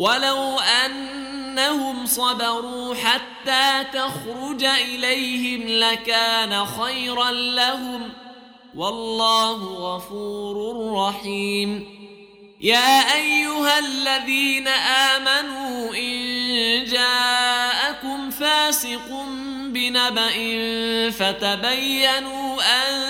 ولو أنهم صبروا حتى تخرج إليهم لكان خيرا لهم. والله غفور رحيم. يا أيها الذين آمنوا إن جاءكم فاسق بنبأ فتبينوا أن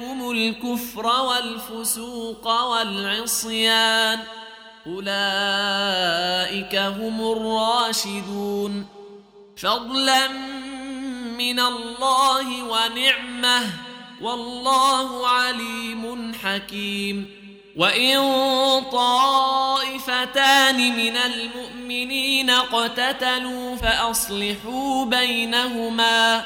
الكفر والفسوق والعصيان أولئك هم الراشدون فضلا من الله ونعمة والله عليم حكيم وإن طائفتان من المؤمنين اقتتلوا فأصلحوا بينهما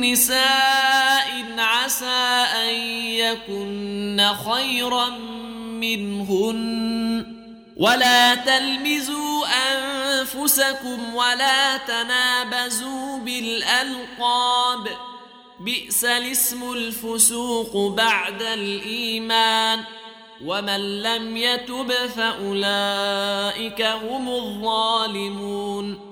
نساء عسى أن يكن خيرا منهن. ولا تلمزوا أنفسكم ولا تنابزوا بالألقاب. بئس الاسم الفسوق بعد الإيمان. ومن لم يتب فأولئك هم الظالمون.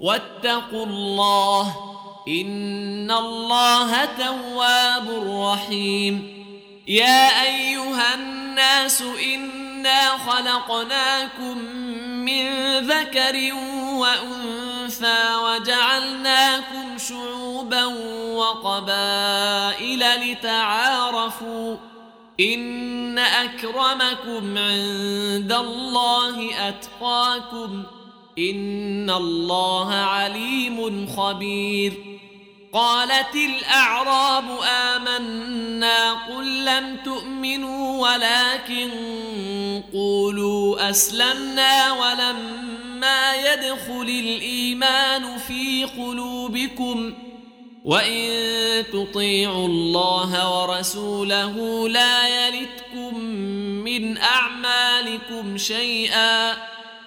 واتقوا الله إن الله تواب رحيم. يا أيها الناس إنا خلقناكم من ذكر وأنثى وجعلناكم شعوبا وقبائل لتعارفوا إن أكرمكم عند الله أتقاكم إن الله عليم خبير. قالت الأعراب آمنا قل لم تؤمنوا ولكن قولوا أسلمنا ولما يدخل الإيمان في قلوبكم وإن تطيعوا الله ورسوله لا يلتكم من أعمالكم شيئا